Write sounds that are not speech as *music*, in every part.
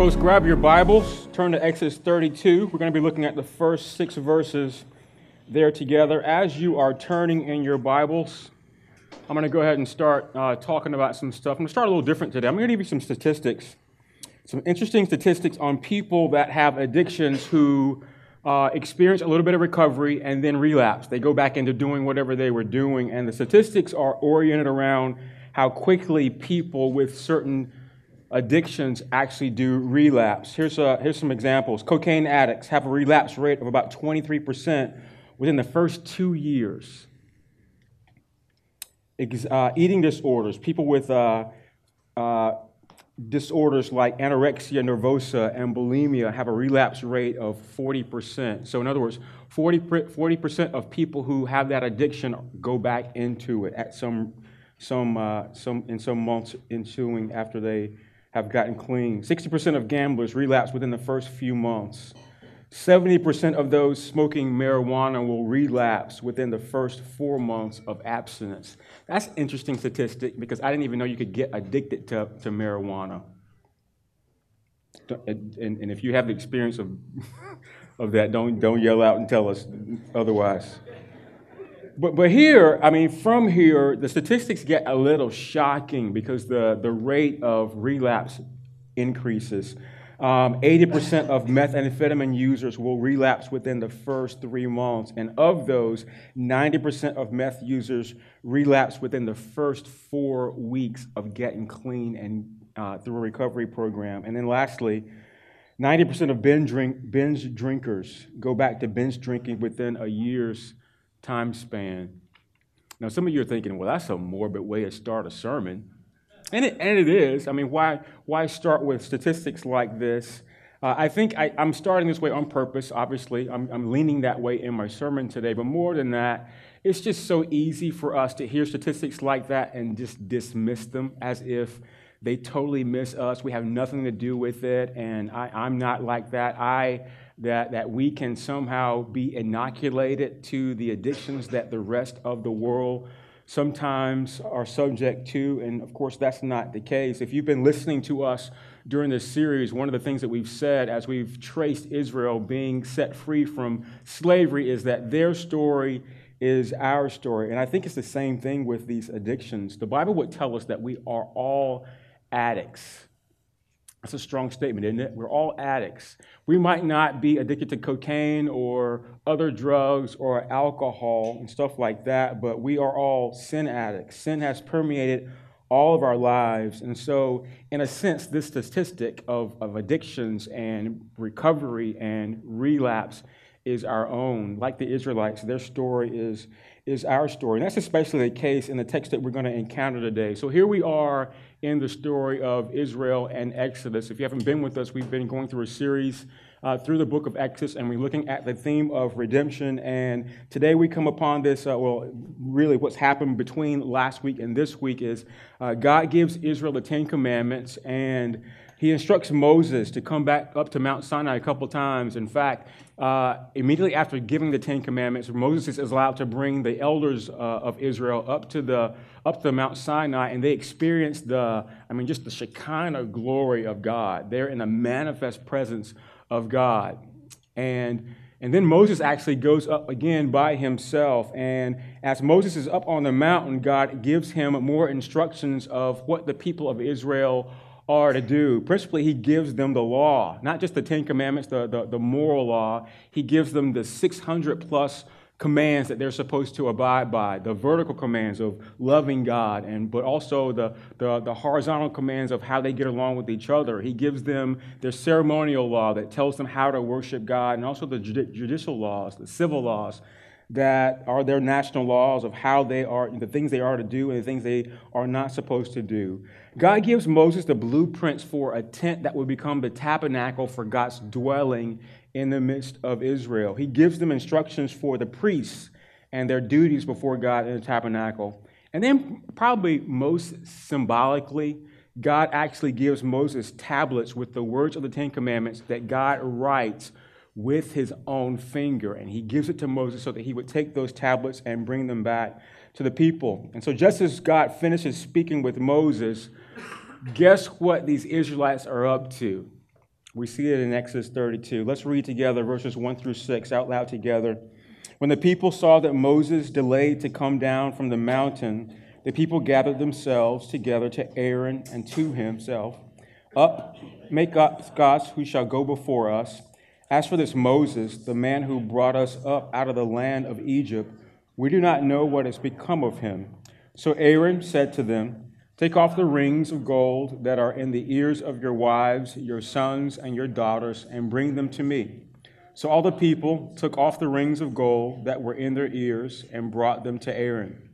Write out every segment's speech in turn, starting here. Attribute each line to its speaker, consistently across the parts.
Speaker 1: folks, grab your Bibles, turn to Exodus 32. We're going to be looking at the first six verses there together. As you are turning in your Bibles, I'm going to go ahead and start uh, talking about some stuff. I'm going to start a little different today. I'm going to give you some statistics, some interesting statistics on people that have addictions who uh, experience a little bit of recovery and then relapse. They go back into doing whatever they were doing, and the statistics are oriented around how quickly people with certain addictions actually do relapse. Here's, a, here's some examples. Cocaine addicts have a relapse rate of about 23% within the first two years. Uh, eating disorders, people with uh, uh, disorders like anorexia nervosa and bulimia have a relapse rate of 40%. So, in other words, 40, 40% of people who have that addiction go back into it at some, some, uh, some, in some months ensuing after they have gotten clean. 60% of gamblers relapse within the first few months. 70% of those smoking marijuana will relapse within the first four months of abstinence. That's an interesting statistic because I didn't even know you could get addicted to, to marijuana. And, and if you have the experience of, *laughs* of that, don't, don't yell out and tell us otherwise. But, but here, I mean, from here, the statistics get a little shocking because the, the rate of relapse increases. Um, 80% of methamphetamine users will relapse within the first three months. And of those, 90% of meth users relapse within the first four weeks of getting clean and uh, through a recovery program. And then lastly, 90% of binge, drink, binge drinkers go back to binge drinking within a year's time span. Now, some of you are thinking, well, that's a morbid way to start a sermon. And it, and it is. I mean, why, why start with statistics like this? Uh, I think I, am starting this way on purpose, obviously. I'm, I'm leaning that way in my sermon today. But more than that, it's just so easy for us to hear statistics like that and just dismiss them as if they totally miss us. We have nothing to do with it. And I, I'm not like that. I that, that we can somehow be inoculated to the addictions that the rest of the world sometimes are subject to. And of course, that's not the case. If you've been listening to us during this series, one of the things that we've said as we've traced Israel being set free from slavery is that their story is our story. And I think it's the same thing with these addictions. The Bible would tell us that we are all addicts. That's a strong statement, isn't it? We're all addicts. We might not be addicted to cocaine or other drugs or alcohol and stuff like that, but we are all sin addicts. Sin has permeated all of our lives. And so, in a sense, this statistic of, of addictions and recovery and relapse is our own. Like the Israelites, their story is, is our story. And that's especially the case in the text that we're going to encounter today. So here we are in the story of Israel and Exodus. If you haven't been with us, we've been going through a series uh, through the book of Exodus, and we're looking at the theme of redemption. And today we come upon this, uh, well, really what's happened between last week and this week is uh, God gives Israel the Ten Commandments, and he instructs Moses to come back up to Mount Sinai a couple times. In fact, uh, immediately after giving the Ten Commandments, Moses is allowed to bring the elders uh, of Israel up to the up to Mount Sinai, and they experience the, I mean, just the Shekinah glory of God. They're in the manifest presence of God, and and then Moses actually goes up again by himself. And as Moses is up on the mountain, God gives him more instructions of what the people of Israel are to do. Principally, he gives them the law, not just the Ten Commandments, the, the, the moral law. He gives them the 600 plus commands that they're supposed to abide by the vertical commands of loving god and but also the, the, the, horizontal commands of how they get along with each other he gives them their ceremonial law that tells them how to worship god and also the judicial laws the civil laws that are their national laws of how they are, the things they are to do and the things they are not supposed to do. God gives Moses the blueprints for a tent that would become the tabernacle for God's dwelling in the midst of Israel. He gives them instructions for the priests and their duties before God in the tabernacle. And then, probably most symbolically, God actually gives Moses tablets with the words of the Ten Commandments that God writes with his own finger. And he gives it to Moses so that he would take those tablets and bring them back to the people. And so, just as God finishes speaking with Moses, guess what these Israelites are up to? We see it in Exodus 32. Let's read together verses 1 through 6 out loud together. When the people saw that Moses delayed to come down from the mountain, the people gathered themselves together to Aaron and to himself. Up, make up gods who shall go before us. As for this Moses, the man who brought us up out of the land of Egypt, we do not know what has become of him. So Aaron said to them, Take off the rings of gold that are in the ears of your wives, your sons, and your daughters, and bring them to me. So all the people took off the rings of gold that were in their ears and brought them to Aaron.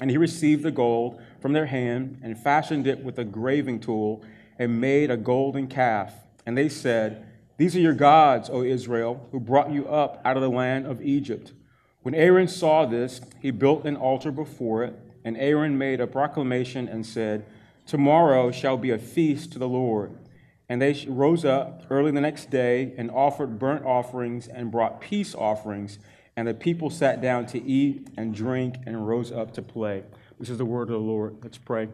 Speaker 1: And he received the gold from their hand and fashioned it with a graving tool and made a golden calf. And they said, These are your gods, O Israel, who brought you up out of the land of Egypt. When Aaron saw this, he built an altar before it, and Aaron made a proclamation and said, Tomorrow shall be a feast to the Lord. And they rose up early the next day and offered burnt offerings and brought peace offerings. And the people sat down to eat and drink and rose up to play. This is the word of the Lord. Let's pray.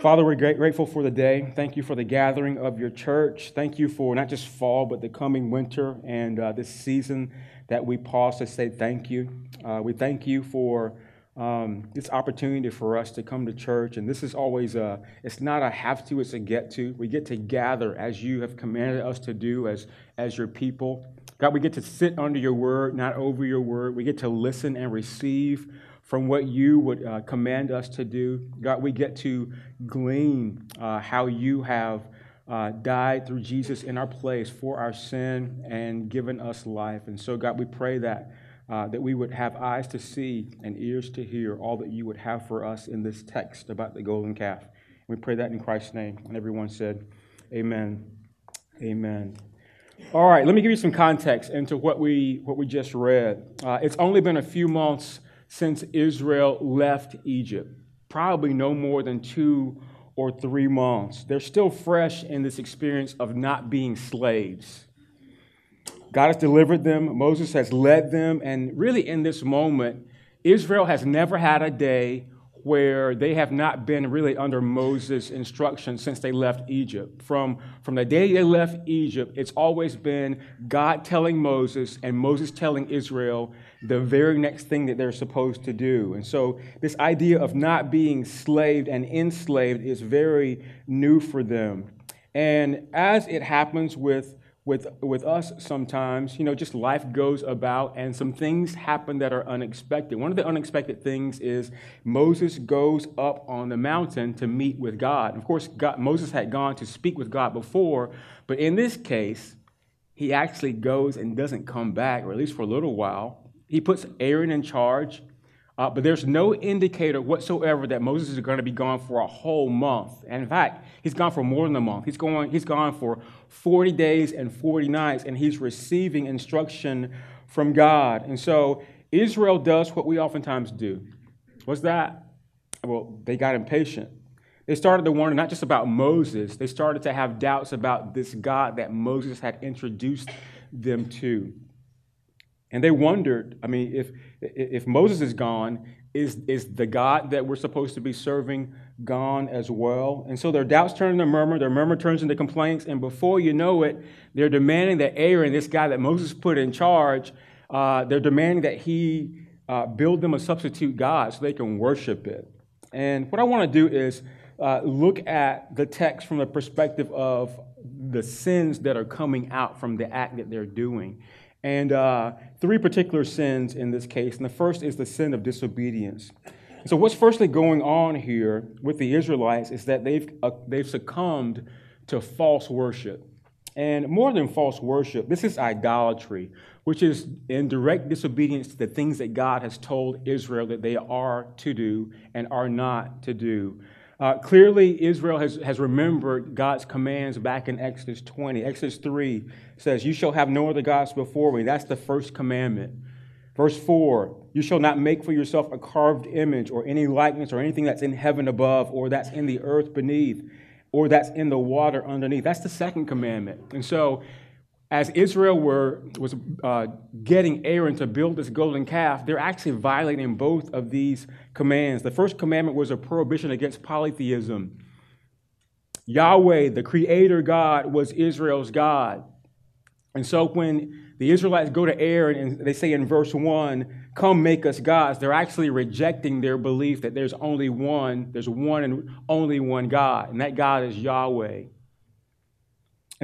Speaker 1: Father, we're grateful for the day. Thank you for the gathering of your church. Thank you for not just fall, but the coming winter and uh, this season that we pause to say thank you. Uh, we thank you for um, this opportunity for us to come to church. And this is always a, it's not a have to, it's a get to. We get to gather as you have commanded us to do as, as your people. God, we get to sit under your word, not over your word. We get to listen and receive from what you would uh, command us to do. God, we get to glean uh, how you have uh, died through Jesus in our place for our sin and given us life. And so, God, we pray that uh, that we would have eyes to see and ears to hear all that you would have for us in this text about the golden calf. We pray that in Christ's name. And everyone said, Amen. Amen. All right, let me give you some context into what we, what we just read. Uh, it's only been a few months since Israel left Egypt, probably no more than two or three months. They're still fresh in this experience of not being slaves. God has delivered them, Moses has led them, and really in this moment, Israel has never had a day where they have not been really under Moses' instruction since they left Egypt. From, from the day they left Egypt, it's always been God telling Moses and Moses telling Israel the very next thing that they're supposed to do. And so, this idea of not being slaved and enslaved is very new for them. And as it happens with with, with us sometimes, you know, just life goes about and some things happen that are unexpected. One of the unexpected things is Moses goes up on the mountain to meet with God. Of course, God, Moses had gone to speak with God before, but in this case, he actually goes and doesn't come back, or at least for a little while. He puts Aaron in charge uh, but there's no indicator whatsoever that Moses is going to be gone for a whole month. And in fact, he's gone for more than a month. He's, going, he's gone for 40 days and 40 nights, and he's receiving instruction from God. And so Israel does what we oftentimes do. What's that? Well, they got impatient. They started to wonder not just about Moses, they started to have doubts about this God that Moses had introduced them to. And they wondered, I mean, if, if Moses is gone, is, is the God that we're supposed to be serving gone as well? And so their doubts turn into murmur, their murmur turns into complaints, and before you know it, they're demanding that Aaron, this guy that Moses put in charge, uh, they're demanding that he uh, build them a substitute God so they can worship it. And what I want to do is uh, look at the text from the perspective of the sins that are coming out from the act that they're doing and uh, three particular sins in this case. And the first is the sin of disobedience. So, what's firstly going on here with the Israelites is that they've, uh, they've succumbed to false worship. And more than false worship, this is idolatry, which is in direct disobedience to the things that God has told Israel that they are to do and are not to do. Uh, clearly, Israel has, has remembered God's commands back in Exodus 20. Exodus 3 says, You shall have no other gods before me. That's the first commandment. Verse 4 You shall not make for yourself a carved image or any likeness or anything that's in heaven above or that's in the earth beneath or that's in the water underneath. That's the second commandment. And so as Israel were, was uh, getting Aaron to build this golden calf, they're actually violating both of these commands. The first commandment was a prohibition against polytheism. Yahweh, the creator God, was Israel's God. And so when the Israelites go to Aaron and they say in verse 1, Come make us gods, they're actually rejecting their belief that there's only one, there's one and only one God, and that God is Yahweh.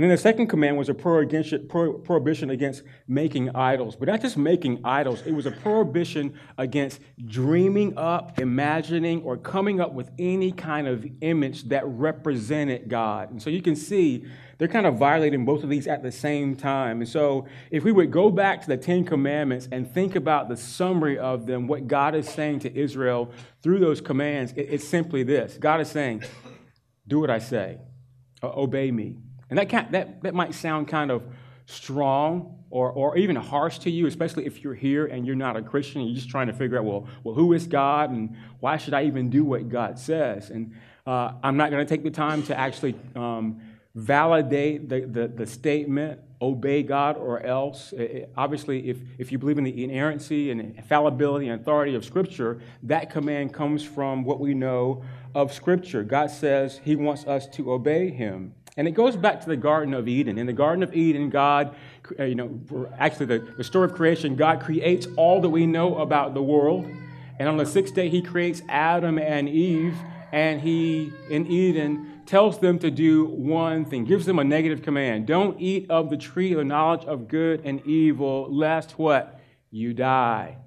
Speaker 1: And then the second command was a prohibition against making idols. But not just making idols, it was a prohibition against dreaming up, imagining, or coming up with any kind of image that represented God. And so you can see they're kind of violating both of these at the same time. And so if we would go back to the Ten Commandments and think about the summary of them, what God is saying to Israel through those commands, it's simply this God is saying, Do what I say, obey me. And that, can, that, that might sound kind of strong or, or even harsh to you, especially if you're here and you're not a Christian and you're just trying to figure out, well, well who is God and why should I even do what God says? And uh, I'm not going to take the time to actually um, validate the, the, the, statement, obey God or else. It, it, obviously, if, if you believe in the inerrancy and infallibility and authority of Scripture, that command comes from what we know of Scripture. God says He wants us to obey Him. And it goes back to the Garden of Eden. In the Garden of Eden, God, uh, you know, actually the, the story of creation, God creates all that we know about the world. And on the sixth day, He creates Adam and Eve. And He, in Eden, tells them to do one thing, gives them a negative command. Don't eat of the tree of knowledge of good and evil, lest what? You die.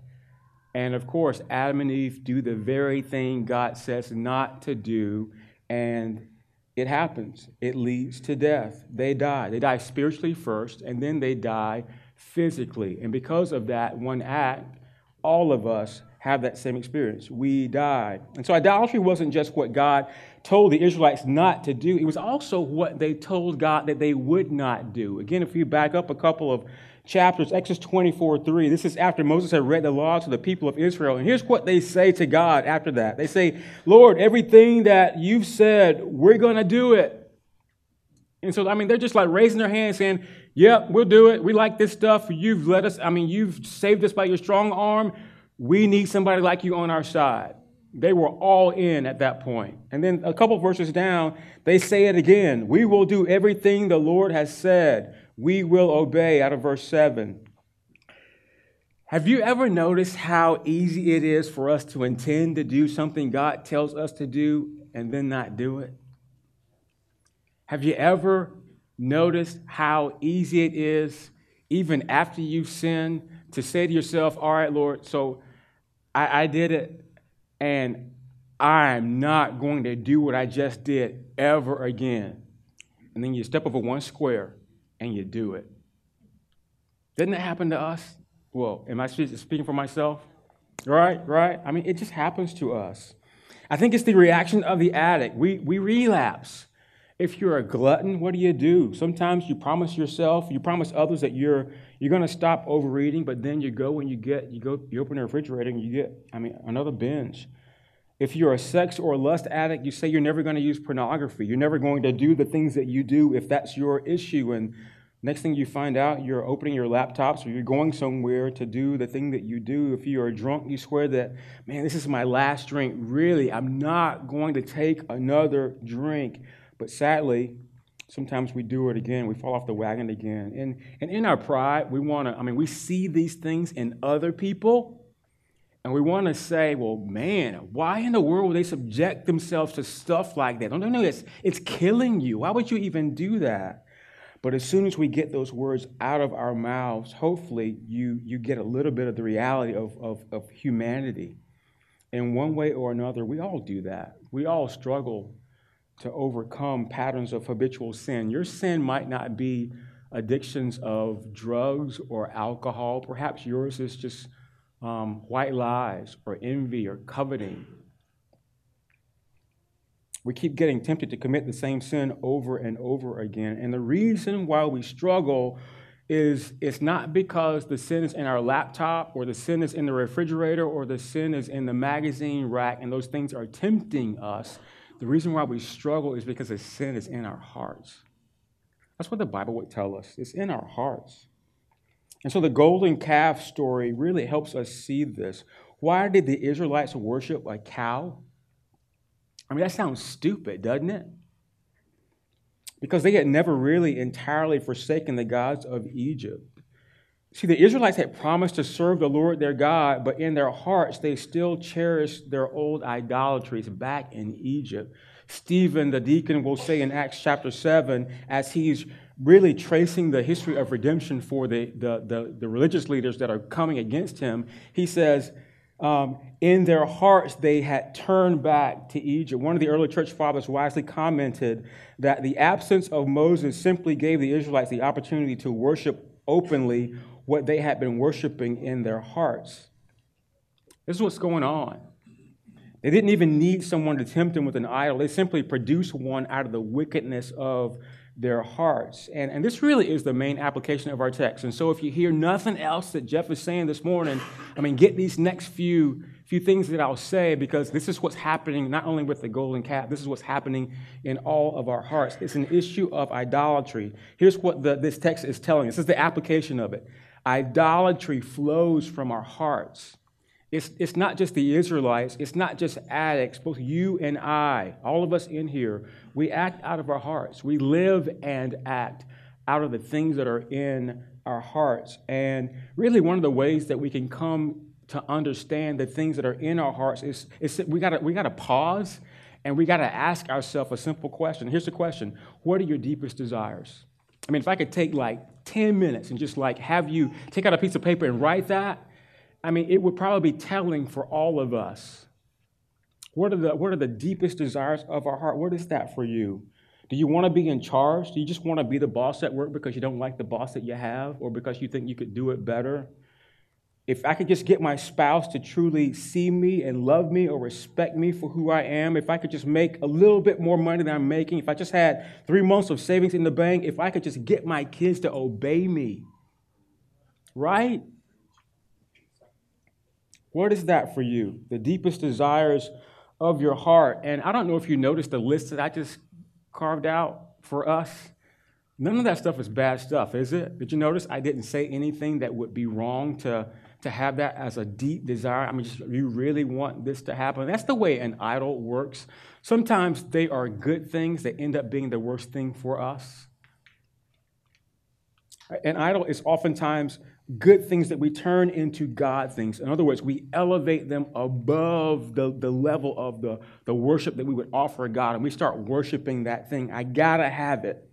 Speaker 1: And of course, Adam and Eve do the very thing God says not to do. And it happens. It leads to death. They die. They die spiritually first, and then they die physically. And because of that one act, all of us have that same experience. We die. And so idolatry wasn't just what God told the Israelites not to do, it was also what they told God that they would not do. Again, if you back up a couple of chapters, Exodus 24 3. This is after Moses had read the law to the people of Israel. And here's what they say to God after that they say, Lord, everything that you've said, we're going to do it. And so, I mean, they're just like raising their hands saying, Yep, we'll do it. We like this stuff. You've let us, I mean, you've saved us by your strong arm. We need somebody like you on our side. They were all in at that point. And then a couple verses down, they say it again. We will do everything the Lord has said we will obey out of verse 7. Have you ever noticed how easy it is for us to intend to do something God tells us to do and then not do it? Have you ever noticed how easy it is, even after you've sinned, to say to yourself, All right, Lord, so I, I did it, and I'm not going to do what I just did ever again. And then you step over one square and you do it. Didn't that happen to us? Well, am I speaking for myself? Right, right. I mean, it just happens to us. I think it's the reaction of the addict. We, we relapse. If you're a glutton, what do you do? Sometimes you promise yourself, you promise others that you're you're going to stop overeating, but then you go and you get you go you open the refrigerator and you get I mean another binge. If you're a sex or lust addict, you say you're never going to use pornography. You're never going to do the things that you do if that's your issue. And next thing you find out, you're opening your laptops or you're going somewhere to do the thing that you do. If you're drunk, you swear that, man, this is my last drink. Really, I'm not going to take another drink. But sadly, sometimes we do it again. We fall off the wagon again. And, and in our pride, we want to, I mean, we see these things in other people and we want to say, well, man, why in the world would they subject themselves to stuff like that? Don't no, no, it's, it's killing you. Why would you even do that? But as soon as we get those words out of our mouths, hopefully you, you get a little bit of the reality of, of, of humanity. In one way or another, we all do that. We all struggle to overcome patterns of habitual sin. Your sin might not be addictions of drugs or alcohol. Perhaps yours is just um, white lies or envy or coveting. We keep getting tempted to commit the same sin over and over again. And the reason why we struggle is it's not because the sin is in our laptop or the sin is in the refrigerator or the sin is in the magazine rack and those things are tempting us. The reason why we struggle is because the sin is in our hearts. That's what the Bible would tell us. It's in our hearts. And so the golden calf story really helps us see this. Why did the Israelites worship a cow? I mean, that sounds stupid, doesn't it? because they had never really entirely forsaken the gods of Egypt. See, the Israelites had promised to serve the Lord their God, but in their hearts they still cherished their old idolatries back in Egypt. Stephen, the deacon, will say in Acts chapter 7, as he's really tracing the history of redemption for the, the, the, the religious leaders that are coming against him, he says, um, in their hearts they had turned back to Egypt. One of the early church fathers wisely commented that the absence of Moses simply gave the Israelites the opportunity to worship openly what they had been worshiping in their hearts. This is what's going on. They didn't even need someone to tempt them with an idol. They simply produced one out of the wickedness of their hearts. And, and this really is the main application of our text. And so if you hear nothing else that Jeff is saying this morning, I mean, get these next few, few things that I'll say because this is what's happening not only with the golden calf, this is what's happening in all of our hearts. It's an issue of idolatry. Here's what the, this text is telling us. This is the application of it. Idolatry flows from our hearts. It's, it's not just the Israelites, it's not just addicts, both you and I, all of us in here, we act out of our hearts. We live and act out of the things that are in our hearts. And really, one of the ways that we can come to understand the things that are in our hearts is, is we gotta we gotta pause and we gotta ask ourselves a simple question. Here's the question: What are your deepest desires? I mean, if I could take like 10 minutes and just like have you take out a piece of paper and write that, I mean, it would probably be telling for all of us. What are the, what are the deepest desires of our heart? What is that for you? Do you want to be in charge? Do you just want to be the boss at work because you don't like the boss that you have or because you think you could do it better? If I could just get my spouse to truly see me and love me or respect me for who I am, if I could just make a little bit more money than I'm making, if I just had three months of savings in the bank, if I could just get my kids to obey me, right? What is that for you? The deepest desires of your heart. And I don't know if you noticed the list that I just carved out for us. None of that stuff is bad stuff, is it? Did you notice I didn't say anything that would be wrong to, to have that as a deep desire? I mean, just, you really want this to happen? That's the way an idol works. Sometimes they are good things that end up being the worst thing for us. An idol is oftentimes good things that we turn into God things. In other words, we elevate them above the, the level of the, the worship that we would offer God, and we start worshiping that thing. I gotta have it.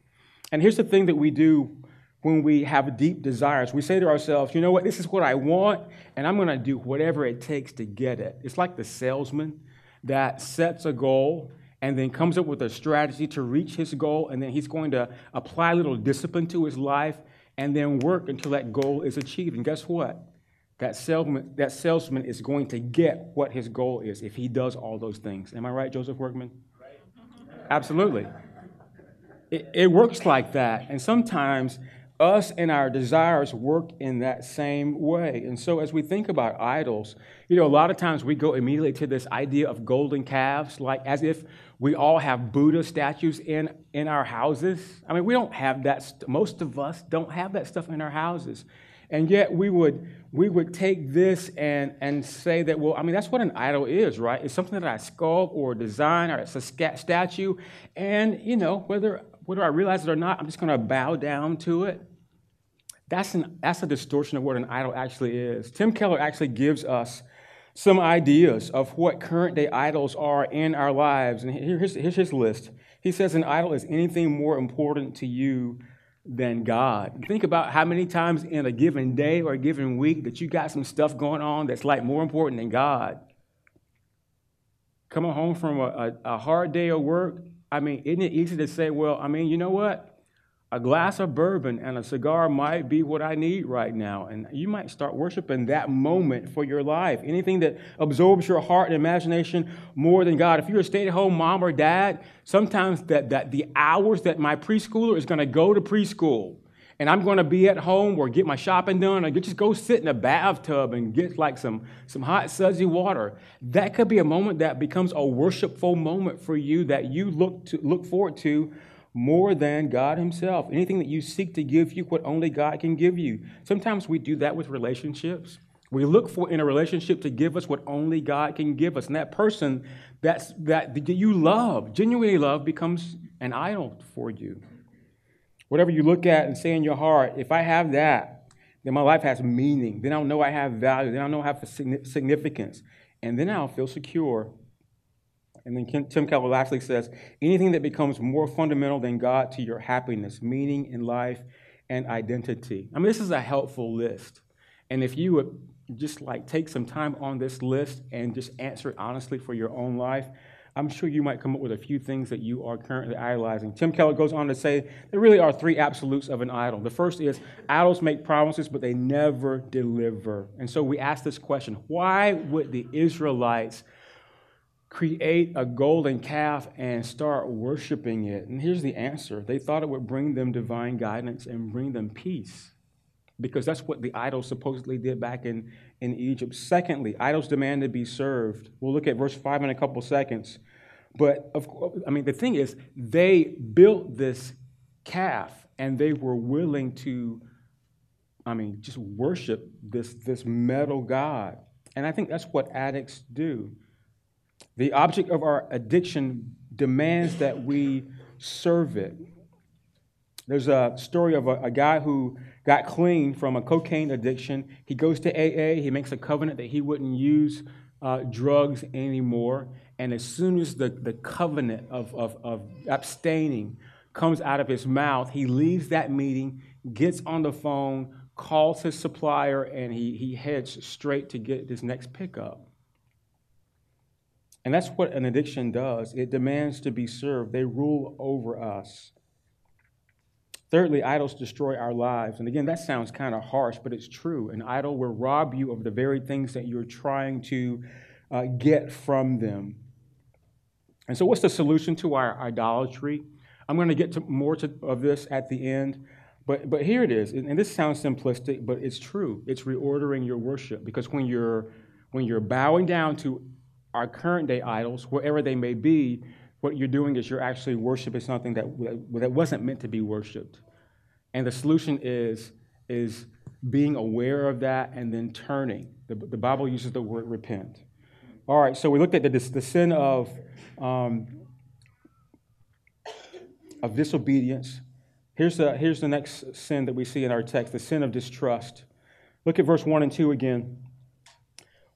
Speaker 1: And here's the thing that we do when we have deep desires. We say to ourselves, you know what, this is what I want, and I'm gonna do whatever it takes to get it. It's like the salesman that sets a goal and then comes up with a strategy to reach his goal, and then he's going to apply a little discipline to his life and then work until that goal is achieved. And guess what? That salesman, that salesman is going to get what his goal is if he does all those things. Am I right, Joseph Workman? Absolutely. It, it works like that. And sometimes us and our desires work in that same way. And so as we think about idols, you know, a lot of times we go immediately to this idea of golden calves, like as if we all have Buddha statues in, in our houses. I mean, we don't have that, st- most of us don't have that stuff in our houses. And yet we would, we would take this and, and say that, well, I mean, that's what an idol is, right? It's something that I sculpt or design or it's a scat- statue. And, you know, whether, whether I realize it or not, I'm just going to bow down to it. That's, an, that's a distortion of what an idol actually is. Tim Keller actually gives us some ideas of what current day idols are in our lives. And here's, here's his list. He says an idol is anything more important to you than God. Think about how many times in a given day or a given week that you got some stuff going on that's like more important than God. Coming home from a, a, a hard day of work, I mean, isn't it easy to say, well, I mean, you know what? A glass of bourbon and a cigar might be what I need right now. And you might start worshiping that moment for your life. Anything that absorbs your heart and imagination more than God. If you're a stay at home mom or dad, sometimes that, that the hours that my preschooler is going to go to preschool and I'm going to be at home or get my shopping done or just go sit in a bathtub and get like some, some hot, sudsy water. That could be a moment that becomes a worshipful moment for you that you look, to, look forward to more than God Himself. Anything that you seek to give you what only God can give you. Sometimes we do that with relationships. We look for in a relationship to give us what only God can give us. And that person that's, that you love, genuinely love, becomes an idol for you. Whatever you look at and say in your heart, if I have that, then my life has meaning. Then I'll know I have value. Then I'll know I have significance. And then I'll feel secure. And then Tim Keller lastly says anything that becomes more fundamental than God to your happiness, meaning in life, and identity. I mean, this is a helpful list. And if you would just like take some time on this list and just answer it honestly for your own life, I'm sure you might come up with a few things that you are currently idolizing. Tim Keller goes on to say there really are three absolutes of an idol. The first is idols make promises, but they never deliver. And so we ask this question why would the Israelites create a golden calf and start worshiping it? And here's the answer they thought it would bring them divine guidance and bring them peace, because that's what the idols supposedly did back in, in Egypt. Secondly, idols demand to be served. We'll look at verse 5 in a couple seconds. But of course, I mean, the thing is, they built this calf and they were willing to, I mean, just worship this, this metal god. And I think that's what addicts do. The object of our addiction demands that we serve it. There's a story of a, a, guy who got clean from a cocaine addiction. He goes to AA, he makes a covenant that he wouldn't use uh, drugs anymore. And as soon as the, the covenant of, of, of abstaining comes out of his mouth, he leaves that meeting, gets on the phone, calls his supplier, and he, he heads straight to get his next pickup. And that's what an addiction does it demands to be served, they rule over us. Thirdly, idols destroy our lives. And again, that sounds kind of harsh, but it's true. An idol will rob you of the very things that you're trying to uh, get from them. And so, what's the solution to our idolatry? I'm going to get to more to, of this at the end. But, but here it is. And this sounds simplistic, but it's true. It's reordering your worship. Because when you're, when you're bowing down to our current day idols, wherever they may be, what you're doing is you're actually worshiping something that, that wasn't meant to be worshiped. And the solution is, is being aware of that and then turning. The, the Bible uses the word repent. All right, so we looked at the, the sin of, um, of disobedience. Here's the, here's the next sin that we see in our text the sin of distrust. Look at verse 1 and 2 again.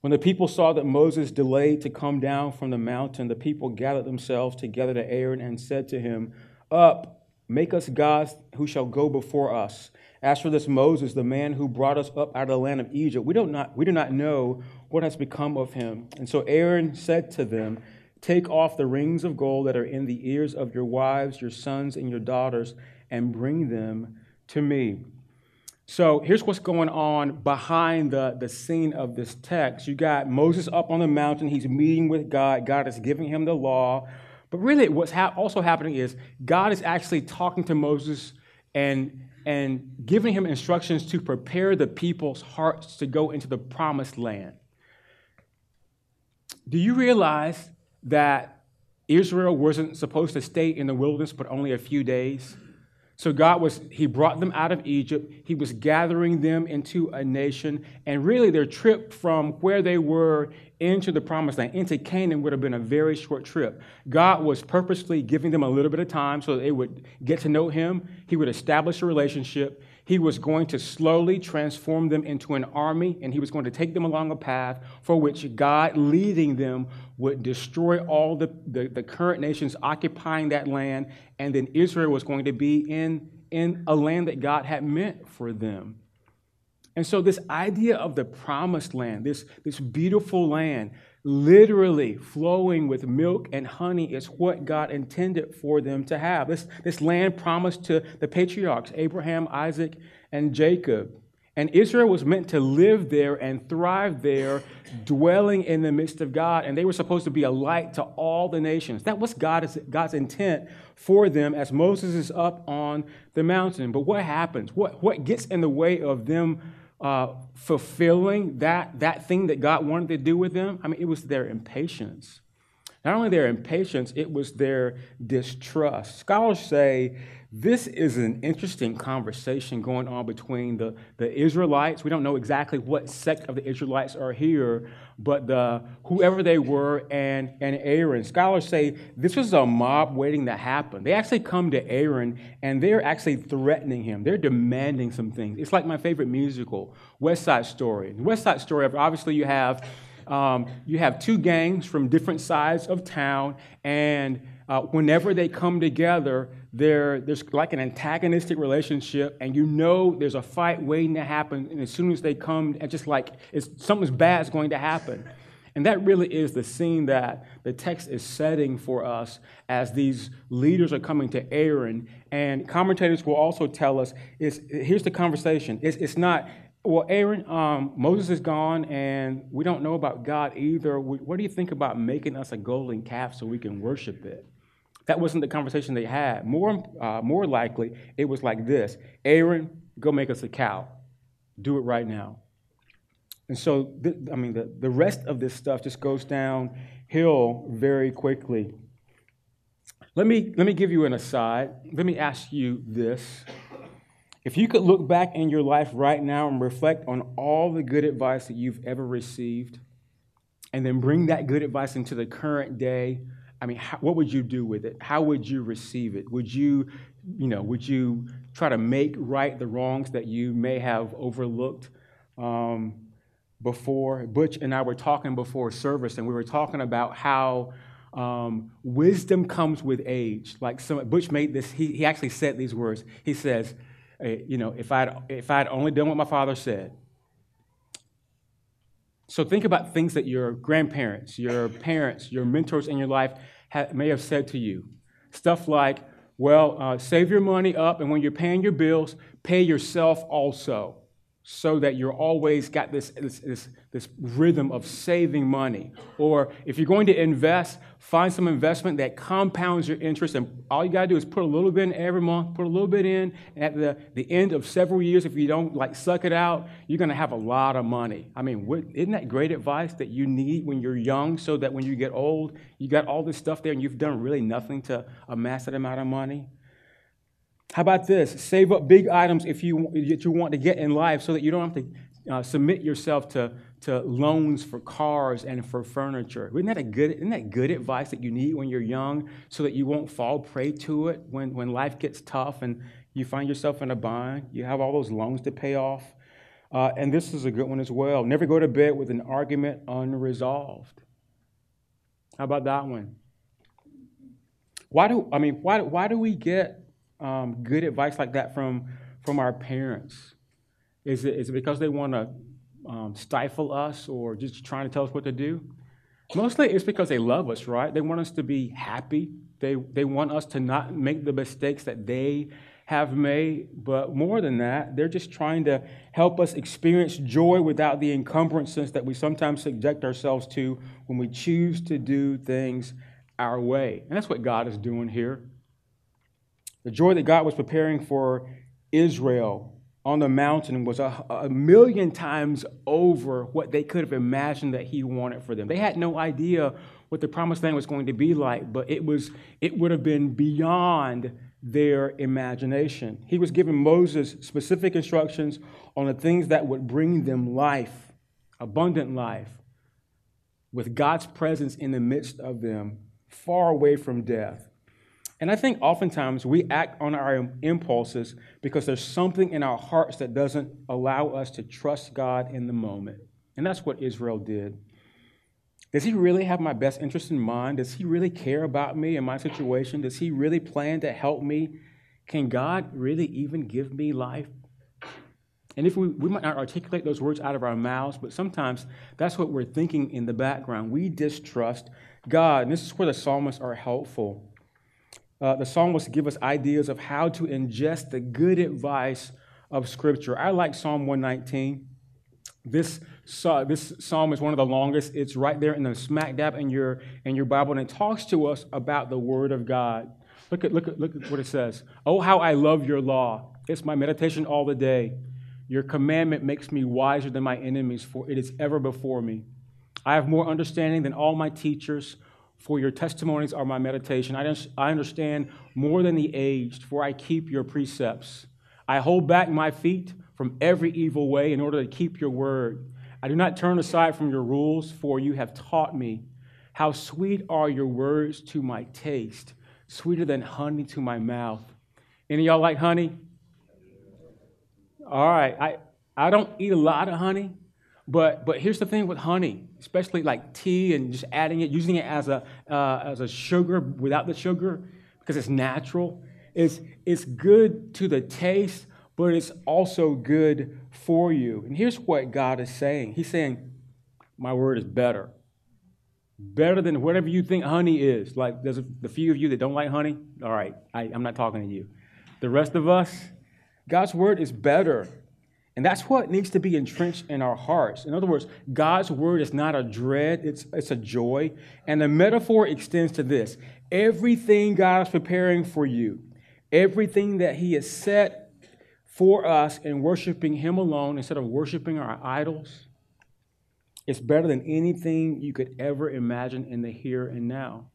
Speaker 1: When the people saw that Moses delayed to come down from the mountain, the people gathered themselves together to Aaron and said to him, Up, make us gods who shall go before us. As for this Moses, the man who brought us up out of the land of Egypt, we, don't not, we do not know what has become of him. And so Aaron said to them, Take off the rings of gold that are in the ears of your wives, your sons, and your daughters, and bring them to me. So here's what's going on behind the, the scene of this text. You got Moses up on the mountain. He's meeting with God. God is giving him the law. But really, what's ha- also happening is God is actually talking to Moses and, and giving him instructions to prepare the people's hearts to go into the promised land. Do you realize that Israel wasn't supposed to stay in the wilderness but only a few days? So God was, He brought them out of Egypt. He was gathering them into a nation. And really, their trip from where they were into the promised land, into Canaan, would have been a very short trip. God was purposely giving them a little bit of time so they would get to know Him. He would establish a relationship. He was going to slowly transform them into an army, and he was going to take them along a path for which God, leading them, would destroy all the, the, the, current nations occupying that land, and then Israel was going to be in, in a land that God had meant for them. And so, this idea of the promised land, this, this beautiful land, literally flowing with milk and honey is what God intended for them to have. This, this land promised to the patriarchs, Abraham, Isaac, and Jacob. And Israel was meant to live there and thrive there, dwelling in the midst of God. And they were supposed to be a light to all the nations. That was God's, God's intent for them as Moses is up on the mountain. But what happens? What, what gets in the way of them uh, fulfilling that, that thing that God wanted to do with them, I mean, it was their impatience. Not only their impatience, it was their distrust. Scholars say this is an interesting conversation going on between the, the Israelites. We don't know exactly what sect of the Israelites are here, but the, whoever they were and, and Aaron. Scholars say this was a mob waiting to happen. They actually come to Aaron and they're actually threatening him. They're demanding some things. It's like my favorite musical, West Side Story. West Side Story, obviously, you have. Um, you have two gangs from different sides of town, and uh, whenever they come together, there's like an antagonistic relationship, and you know there's a fight waiting to happen. And as soon as they come, it's just like it's, something's bad is going to happen. And that really is the scene that the text is setting for us as these leaders are coming to Aaron. And commentators will also tell us is here's the conversation. It's, it's not, well, Aaron, um, Moses is gone, and we don't know about God either. What do you think about making us a golden calf so we can worship it? That wasn't the conversation they had. More, uh, more likely, it was like this Aaron, go make us a cow. Do it right now. And so, th- I mean, the, the rest of this stuff just goes downhill very quickly. Let me, let me give you an aside. Let me ask you this. If you could look back in your life right now and reflect on all the good advice that you've ever received, and then bring that good advice into the current day, I mean, how, what would you do with it? How would you receive it? Would you, you know, would you try to make right the wrongs that you may have overlooked um, before? Butch and I were talking before service, and we were talking about how um, wisdom comes with age. Like some, Butch made this. He, he actually said these words. He says, you know, if I'd if I'd only done what my father said. So think about things that your grandparents, your parents, your mentors in your life may have said to you. Stuff like, well, uh, save your money up, and when you're paying your bills, pay yourself also so that you're always got this, this, this, this, rhythm of saving money. Or if you're going to invest, find some investment that compounds your interest. And all you got to do is put a little bit in every month, put a little bit in. At the, the end of several years, if you don't like suck it out, you're going to have a lot of money. I mean, what, isn't that great advice that you need when you're young so that when you get old, you got all this stuff there and you've done really nothing to amass that amount of money? How about this? Save up big items if you, if you want to get in life so that you don't have to uh, submit yourself to, to loans for cars and for furniture. Isn't that, a good, isn't that good advice that you need when you're young so that you won't fall prey to it when, when life gets tough and you find yourself in a bind? You have all those loans to pay off. Uh, and this is a good one as well. Never go to bed with an argument unresolved. How about that one? Why do I mean why, why do we get um, good advice like that from, from our parents? Is it, is it because they want to um, stifle us or just trying to tell us what to do? Mostly it's because they love us, right? They want us to be happy. They, they want us to not make the mistakes that they have made. But more than that, they're just trying to help us experience joy without the encumbrances that we sometimes subject ourselves to when we choose to do things our way. And that's what God is doing here. The joy that God was preparing for Israel on the mountain was a, a, million times over what they could have imagined that He wanted for them. They had no idea what the promised land was going to be like, but it, was, it would have been beyond their imagination. He was giving Moses specific instructions on the things that would bring them life, abundant life, with God's presence in the midst of them, far away from death. And I think oftentimes we act on our impulses because there's something in our hearts that doesn't allow us to trust God in the moment. And that's what Israel did. Does he really have my best interest in mind? Does he really care about me and my situation? Does he really plan to help me? Can God really even give me life? And if we, we might not articulate those words out of our mouths, but sometimes that's what we're thinking in the background. We distrust God. And this is where the psalmists are helpful uh, the psalmists give us ideas of how to ingest the good advice of Scripture. I like Psalm 119. This, uh, this psalm is one of the longest. It's right there in the smack dab in your, in your Bible, and it talks to us about the Word of God. Look at, look, at, look at what it says. Oh, how I love your law. It's my meditation all the day. Your commandment makes me wiser than my enemies, for it is ever before me. I have more understanding than all my teachers for your testimonies are my meditation. I, I understand more than the aged, for I keep your precepts. I hold back my feet from every evil way in order to keep your word. I do not turn aside from your rules, for you have taught me. How sweet are your words to my taste, sweeter than honey to my mouth. Any y'all like honey? All right. I, I don't eat a lot of honey, but, but here's the thing with honey, especially like tea and just adding it, using it as a, uh, as a sugar without the sugar because it's natural. It's, it's good to the taste, but it's also good for you. And here's what God is saying He's saying, My word is better. Better than whatever you think honey is. Like, there's a, the few of you that don't like honey. All right, I, I'm not talking to you. The rest of us, God's word is better. And that's what needs to be entrenched in our hearts. In other words, God's word is not a dread, it's, it's a joy. And the metaphor extends to this everything God is preparing for you, everything that He has set for us in worshiping Him alone instead of worshiping our idols, it's better than anything you could ever imagine in the here and now.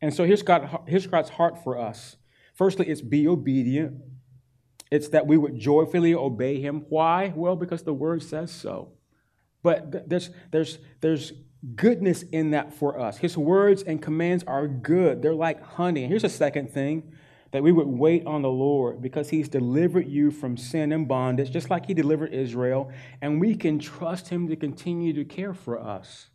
Speaker 1: And so here's, God, here's God's heart for us. Firstly, it's be obedient. It's that we would joyfully obey him. Why? Well, because the word says so. But there's, there's, there's goodness in that for us. His words and commands are good, they're like honey. And here's a second thing that we would wait on the Lord because he's delivered you from sin and bondage, just like he delivered Israel. And we can trust him to continue to care for us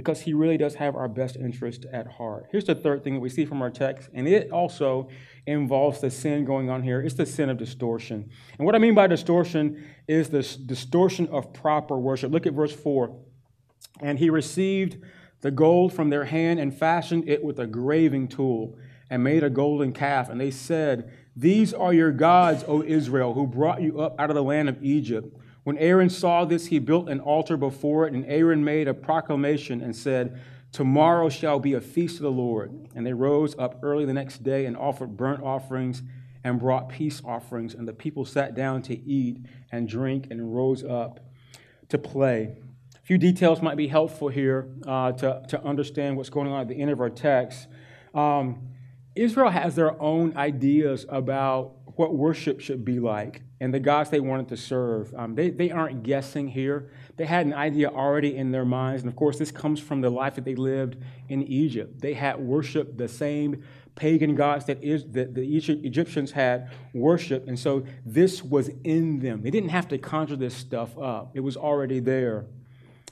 Speaker 1: because he really does have our best interest at heart. Here's the third thing that we see from our text, and it also involves the sin going on here. It's the sin of distortion. And what I mean by distortion is this distortion of proper worship. Look at verse 4. And he received the gold from their hand and fashioned it with a graving tool and made a golden calf. And they said, These are your gods, O Israel, who brought you up out of the land of Egypt. When Aaron saw this, he built an altar before it, and Aaron made a proclamation and said, Tomorrow shall be a feast of the Lord. And they rose up early the next day and offered burnt offerings and brought peace offerings. And the people sat down to eat and drink and rose up to play. A few details might be helpful here uh, to, to understand what's going on at the end of our text. Um, Israel has their own ideas about what worship should be like and the gods they wanted to serve. Um, they, they aren't guessing here. They had an idea already in their minds. And of course, this comes from the life that they lived in Egypt. They had worshiped the same pagan gods that, is, that the Egyptians had worshiped. And so this was in them. They didn't have to conjure this stuff up, it was already there.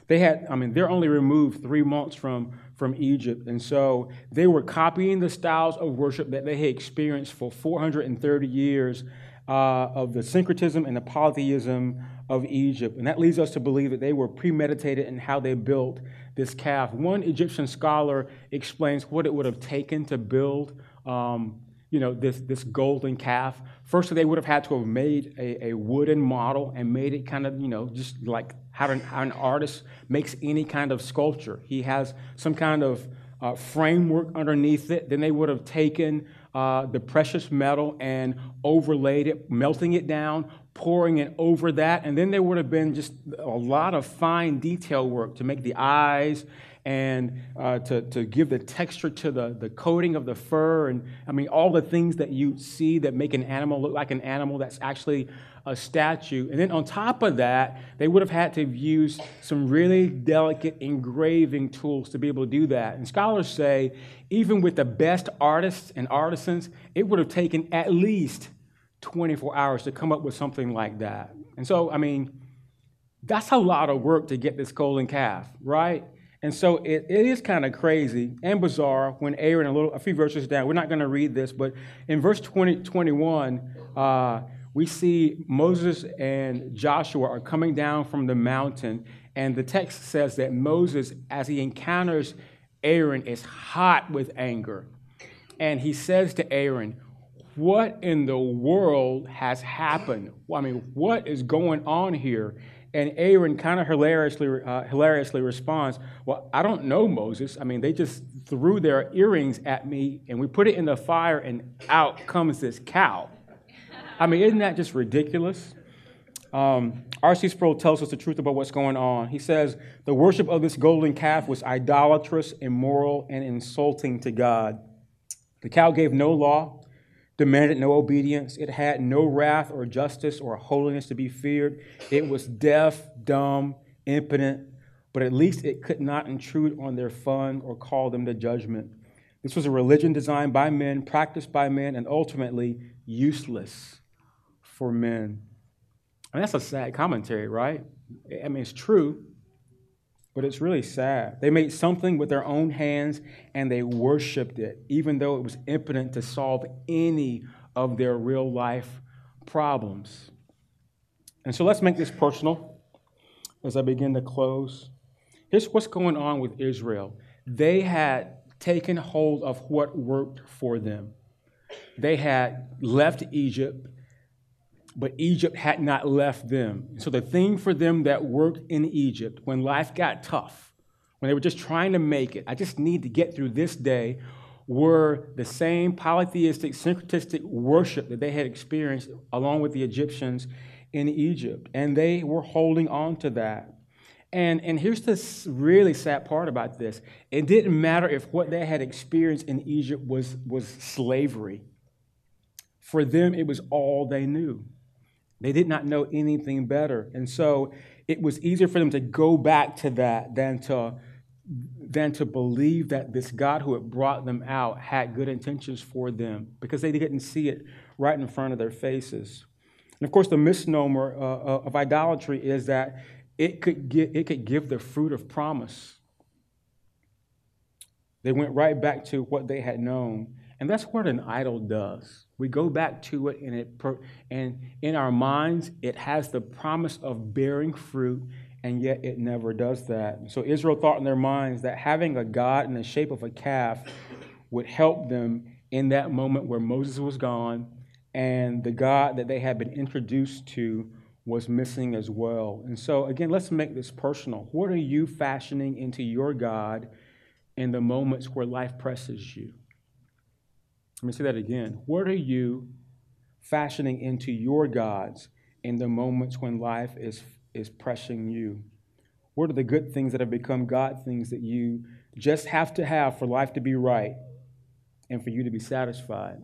Speaker 1: They had, I mean, they're only removed three months from, from Egypt. And so they were copying the styles of worship that they had experienced for 430 years uh, of the syncretism and the polytheism of Egypt. And that leads us to believe that they were premeditated in how they built this calf. One Egyptian scholar explains what it would have taken to build. Um, you know, this, this golden calf. First, they would have had to have made a, a wooden model and made it kind of, you know, just like how an, how an artist makes any kind of sculpture. He has some kind of uh, framework underneath it. Then they would have taken uh, the precious metal and overlaid it, melting it down, pouring it over that. And then there would have been just a lot of fine detail work to make the eyes and uh, to, to give the texture to the, the coating of the fur. And I mean, all the things that you see that make an animal look like an animal that's actually a statue. And then on top of that, they would have had to use some really delicate engraving tools to be able to do that. And scholars say, even with the best artists and artisans, it would have taken at least 24 hours to come up with something like that. And so, I mean, that's a lot of work to get this golden calf, right? And so it, it is kind of crazy and bizarre when Aaron, a, little, a few verses down, we're not going to read this, but in verse 20, 21, uh, we see Moses and Joshua are coming down from the mountain, and the text says that Moses, as he encounters Aaron, is hot with anger. And he says to Aaron, What in the world has happened? I mean, what is going on here? And Aaron kind of hilariously, uh, hilariously responds, Well, I don't know, Moses. I mean, they just threw their earrings at me, and we put it in the fire, and out comes this cow. I mean, isn't that just ridiculous? Um, R.C. Sproul tells us the truth about what's going on. He says, The worship of this golden calf was idolatrous, immoral, and insulting to God. The cow gave no law, demanded no obedience. It had no wrath or justice or holiness to be feared. It was deaf, dumb, impotent, but at least it could not intrude on their fun or call them to judgment. This was a religion designed by men, practiced by men, and ultimately useless for men. And that's a sad commentary, right? I mean, it's true, but it's really sad. They made something with their own hands and they worshiped it, even though it was impotent to solve any of their real life problems. And so let's make this personal as I begin to close. Here's what's going on with Israel they had taken hold of what worked for them. They had left Egypt but Egypt had not left them. So the thing for them that worked in Egypt, when life got tough, when they were just trying to make it, I just need to get through this day, were the same polytheistic, syncretistic worship that they had experienced along with the Egyptians in Egypt. And they were holding on to that. And, and here's the really sad part about this it didn't matter if what they had experienced in Egypt was, was slavery. For them, it was all they knew. They did not know anything better. And so it was easier for them to go back to that than to, than to believe that this God who had brought them out had good intentions for them because they didn't see it right in front of their faces. And of course, the misnomer uh, uh of idolatry is that it could, get, it could give the fruit of promise. They went right back to what they had known. And that's what an idol does. We go back to it, and, it, and in our minds, it has the promise of bearing fruit, and yet it never does that. So Israel thought in their minds that having a God in the shape of a calf would help them in that moment where Moses was gone, and the God that they had been introduced to was missing as well. And so, again, let's make this personal. What are you fashioning into your God in the moments where life presses you? Let me say that again. What are you fashioning into your gods in the moments when life is, is pressing you? What are the good things that have become God things that you just have to have for life to be right and for you to be satisfied?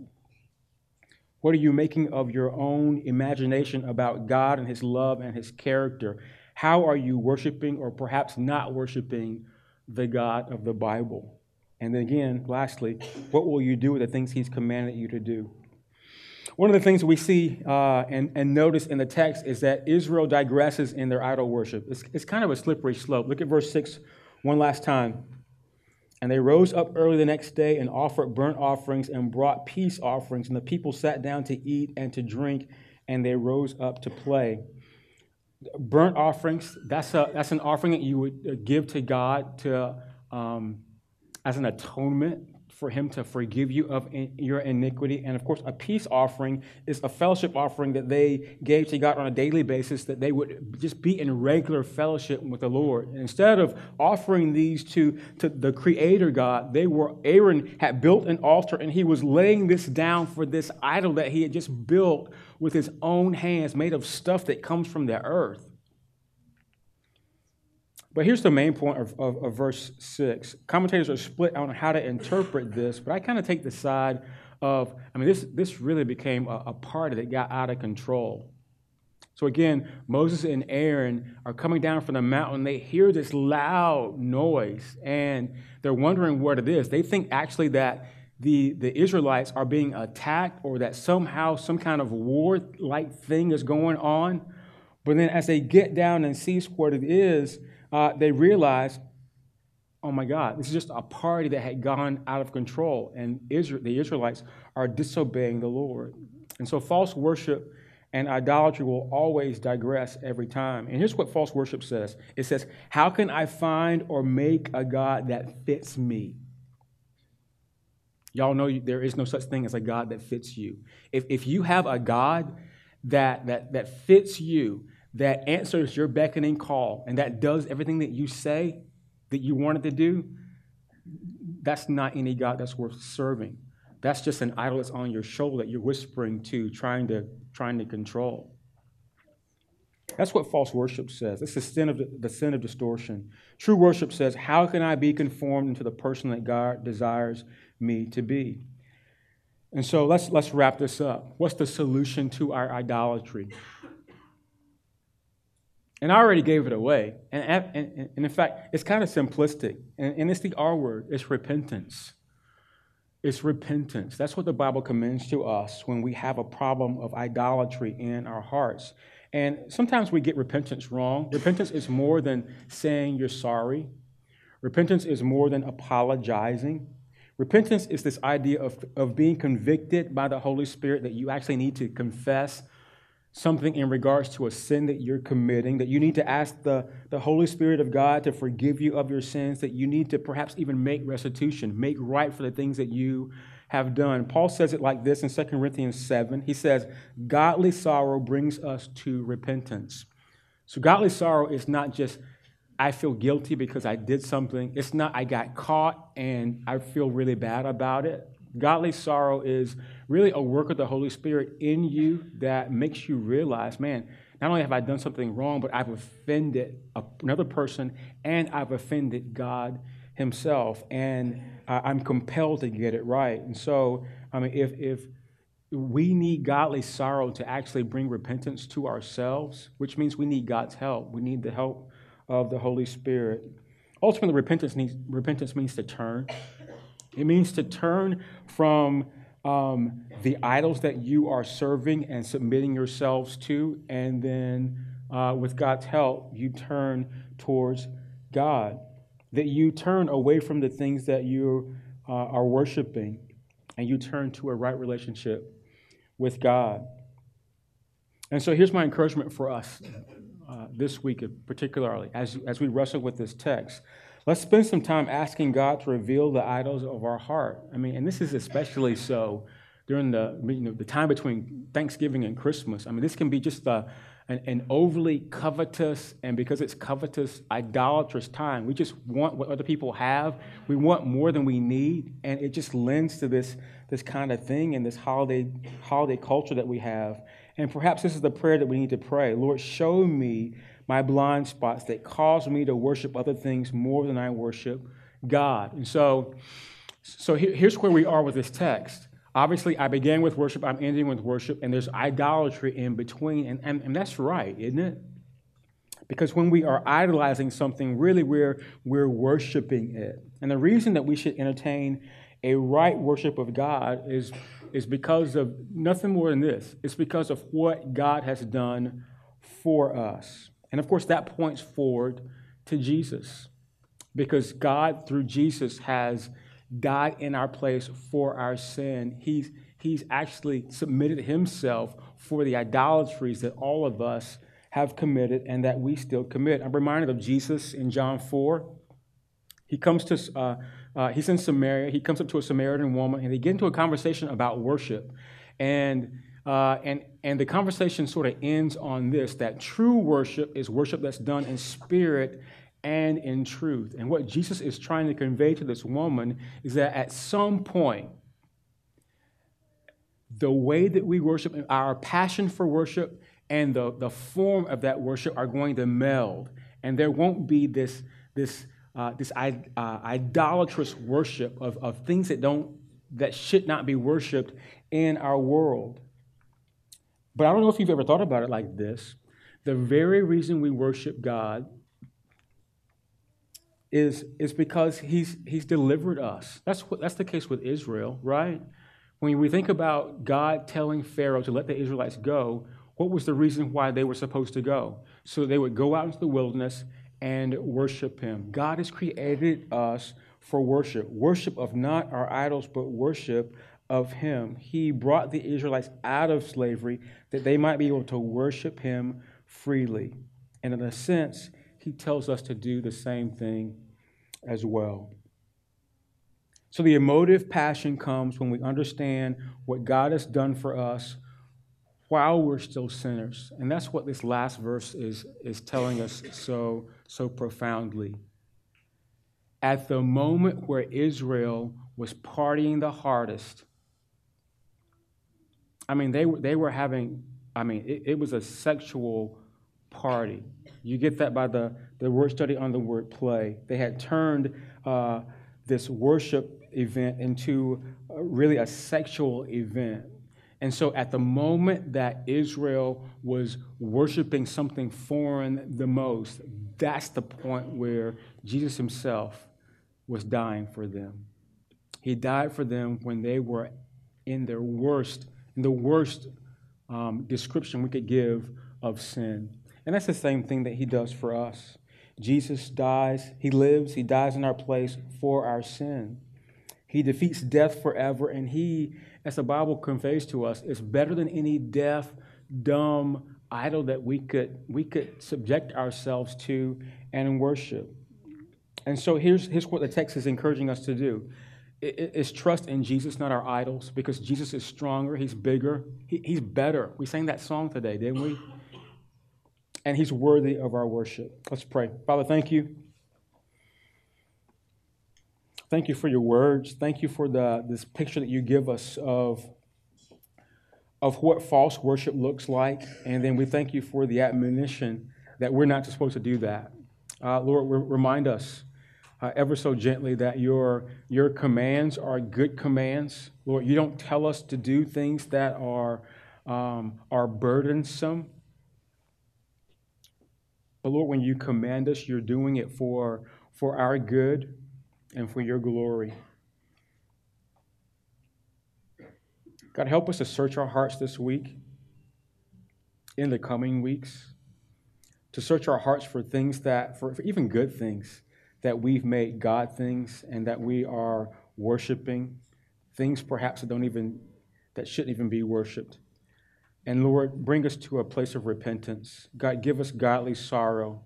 Speaker 1: What are you making of your own imagination about God and His love and His character? How are you worshiping or perhaps not worshiping the God of the Bible? And then again, lastly, what will you do with the things he's commanded you to do? One of the things we see uh, and, and notice in the text is that Israel digresses in their idol worship. It's, it's kind of a slippery slope. Look at verse 6 one last time. And they rose up early the next day and offered burnt offerings and brought peace offerings. And the people sat down to eat and to drink, and they rose up to play. Burnt offerings, that's, a, that's an offering that you would uh, give to God to um, as an atonement for him to forgive you of your iniquity. And of course, a peace offering is a fellowship offering that they gave to God on a daily basis, that they would just be in regular fellowship with the Lord. And instead of offering these to, to the Creator God, they were, Aaron had built an altar and he was laying this down for this idol that he had just built with his own hands, made of stuff that comes from the earth. But here's the main point of, of, of, verse 6. Commentators are split on how to interpret this, but I kind of take the side of, I mean, this, this really became a, a party that got out of control. So again, Moses and Aaron are coming down from the mountain. They hear this loud noise, and they're wondering what it is. They think actually that the, the Israelites are being attacked or that somehow some kind of war like thing is going on. But then as they get down and see what it is, uh, they realized, oh my God, this is just a party that had gone out of control, and Israel, the Israelites are disobeying the Lord. And so false worship and idolatry will always digress every time. And here's what false worship says it says, How can I find or make a God that fits me? Y'all know there is no such thing as a God that fits you. If, if you have a God that, that, that fits you, that answers your beckoning call and that does everything that you say that you wanted to do, that's not any God that's worth serving. That's just an idol that's on your shoulder that you're whispering to, trying to, trying to control. That's what false worship says. It's the sin of the sin of distortion. True worship says, "How can I be conformed into the person that God desires me to be?" And so let's let's wrap this up. What's the solution to our idolatry? And I already gave it away. And, and, and in fact, it's kind of simplistic. And, and it's the R word it's repentance. It's repentance. That's what the Bible commends to us when we have a problem of idolatry in our hearts. And sometimes we get repentance wrong. Repentance is more than saying you're sorry, repentance is more than apologizing. Repentance is this idea of, of being convicted by the Holy Spirit that you actually need to confess something in regards to a sin that you're committing, that you need to ask the, the Holy Spirit of God to forgive you of your sins, that you need to perhaps even make restitution, make right for the things that you have done. Paul says it like this in 2 Corinthians 7. He says, Godly sorrow brings us to repentance. So, godly sorrow is not just, I feel guilty because I did something. It's not, I got caught and I feel really bad about it. Godly sorrow is really a work of the Holy Spirit in you that makes you realize, man, not only have I done something wrong, but I've offended another person and I've offended God Himself, and I'm compelled to get it right. And so, I mean, if, if we need godly sorrow to actually bring repentance to ourselves, which means we need God's help, we need the help of the Holy Spirit. Ultimately, repentance, needs, repentance means to turn. It means to turn from um, the idols that you are serving and submitting yourselves to, and then uh, with God's help, you turn towards God. That you turn away from the things that you uh, are worshiping and you turn to a right relationship with God. And so here's my encouragement for us uh, this week, particularly as, as we wrestle with this text. Let's spend some time asking God to reveal the idols of our heart. I mean, and this is especially so during the, you know, the time between Thanksgiving and Christmas. I mean, this can be just a, an, an, overly covetous, and because it's covetous, idolatrous time. We just want what other people have. We want more than we need, and it just lends to this, this kind of thing and this holiday, holiday culture that we have. And perhaps this is the prayer that we need to pray Lord, show me my blind spots that cause me to worship other things more than I worship God. And so, so here's where we are with this text. Obviously, I began with worship, I'm ending with worship, and there's idolatry in between. And, and, and that's right, isn't it? Because when we are idolizing something, really we're, we're worshiping it. And the reason that we should entertain a right worship of God is, is because of nothing more than this it's because of what God has done for us. And of course, that points forward to Jesus because God, through Jesus, has died in our place for our sin. He's, he's actually submitted himself for the idolatries that all of us have committed and that we still commit. I'm reminded of Jesus in John 4. He comes to, uh, uh, he's in Samaria. He comes up to a Samaritan woman and they get into a conversation about worship. And uh, and, and the conversation sort of ends on this that true worship is worship that's done in spirit and in truth. And what Jesus is trying to convey to this woman is that at some point, the way that we worship, our passion for worship, and the, the form of that worship are going to meld. And there won't be this, this, uh, this uh, idolatrous worship of, of things that, don't, that should not be worshiped in our world. But I don't know if you've ever thought about it like this. The very reason we worship God is, is because he's, he's delivered us. That's, what, that's the case with Israel, right? When we think about God telling Pharaoh to let the Israelites go, what was the reason why they were supposed to go? So they would go out into the wilderness and worship him. God has created us for worship worship of not our idols, but worship of him. He brought the Israelites out of slavery that they might be able to worship him freely. And in a sense, he tells us to do the same thing as well. So the emotive passion comes when we understand what God has done for us while we're still sinners. And that's what this last verse is, is telling us so, so profoundly. At the moment where Israel was partying the hardest, I mean, they, they were having, I mean, it, it was a sexual party. You get that by the, the word study on the word play. They had turned uh, this worship event into uh, really a sexual event. And so, at the moment that Israel was worshiping something foreign the most, that's the point where Jesus himself was dying for them. He died for them when they were in their worst, the worst um, description we could give of sin. And that's the same thing that he does for us. Jesus dies, he lives, he dies in our place for our sin. He defeats death forever, and he, as the Bible conveys to us, is better than any deaf, dumb idol that we could, we could subject ourselves to and worship. And so here's, here's what the text is encouraging us to do is trust in Jesus, not our idols, because Jesus is stronger, he's bigger, he, he's better. We sang that song today, didn't we? And he's worthy of our worship. Let's pray. Father, thank you. Thank you for your words. Thank you for the, this picture that you give us of, of what false worship looks like. And then we thank you for the admonition that we're not supposed to do that. Uh, Lord, remind us uh, ever so gently that your, your commands are good commands. Lord, you don't tell us to do things that are, um, are burdensome. But Lord, when you command us, you're doing it for, for our good and for your glory. God, help us to search our hearts this week, in the coming weeks, to search our hearts for things that, for, for even good things that we've made God things and that we are worshiping, things perhaps that don't even, that shouldn't even be worshiped. And Lord, bring us to a place of repentance. God, give us godly sorrow.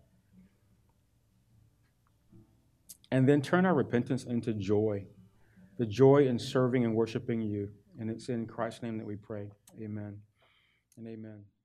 Speaker 1: And then turn our repentance into joy, the joy in serving and worshiping you. And it's in Christ's name that we pray. Amen and amen.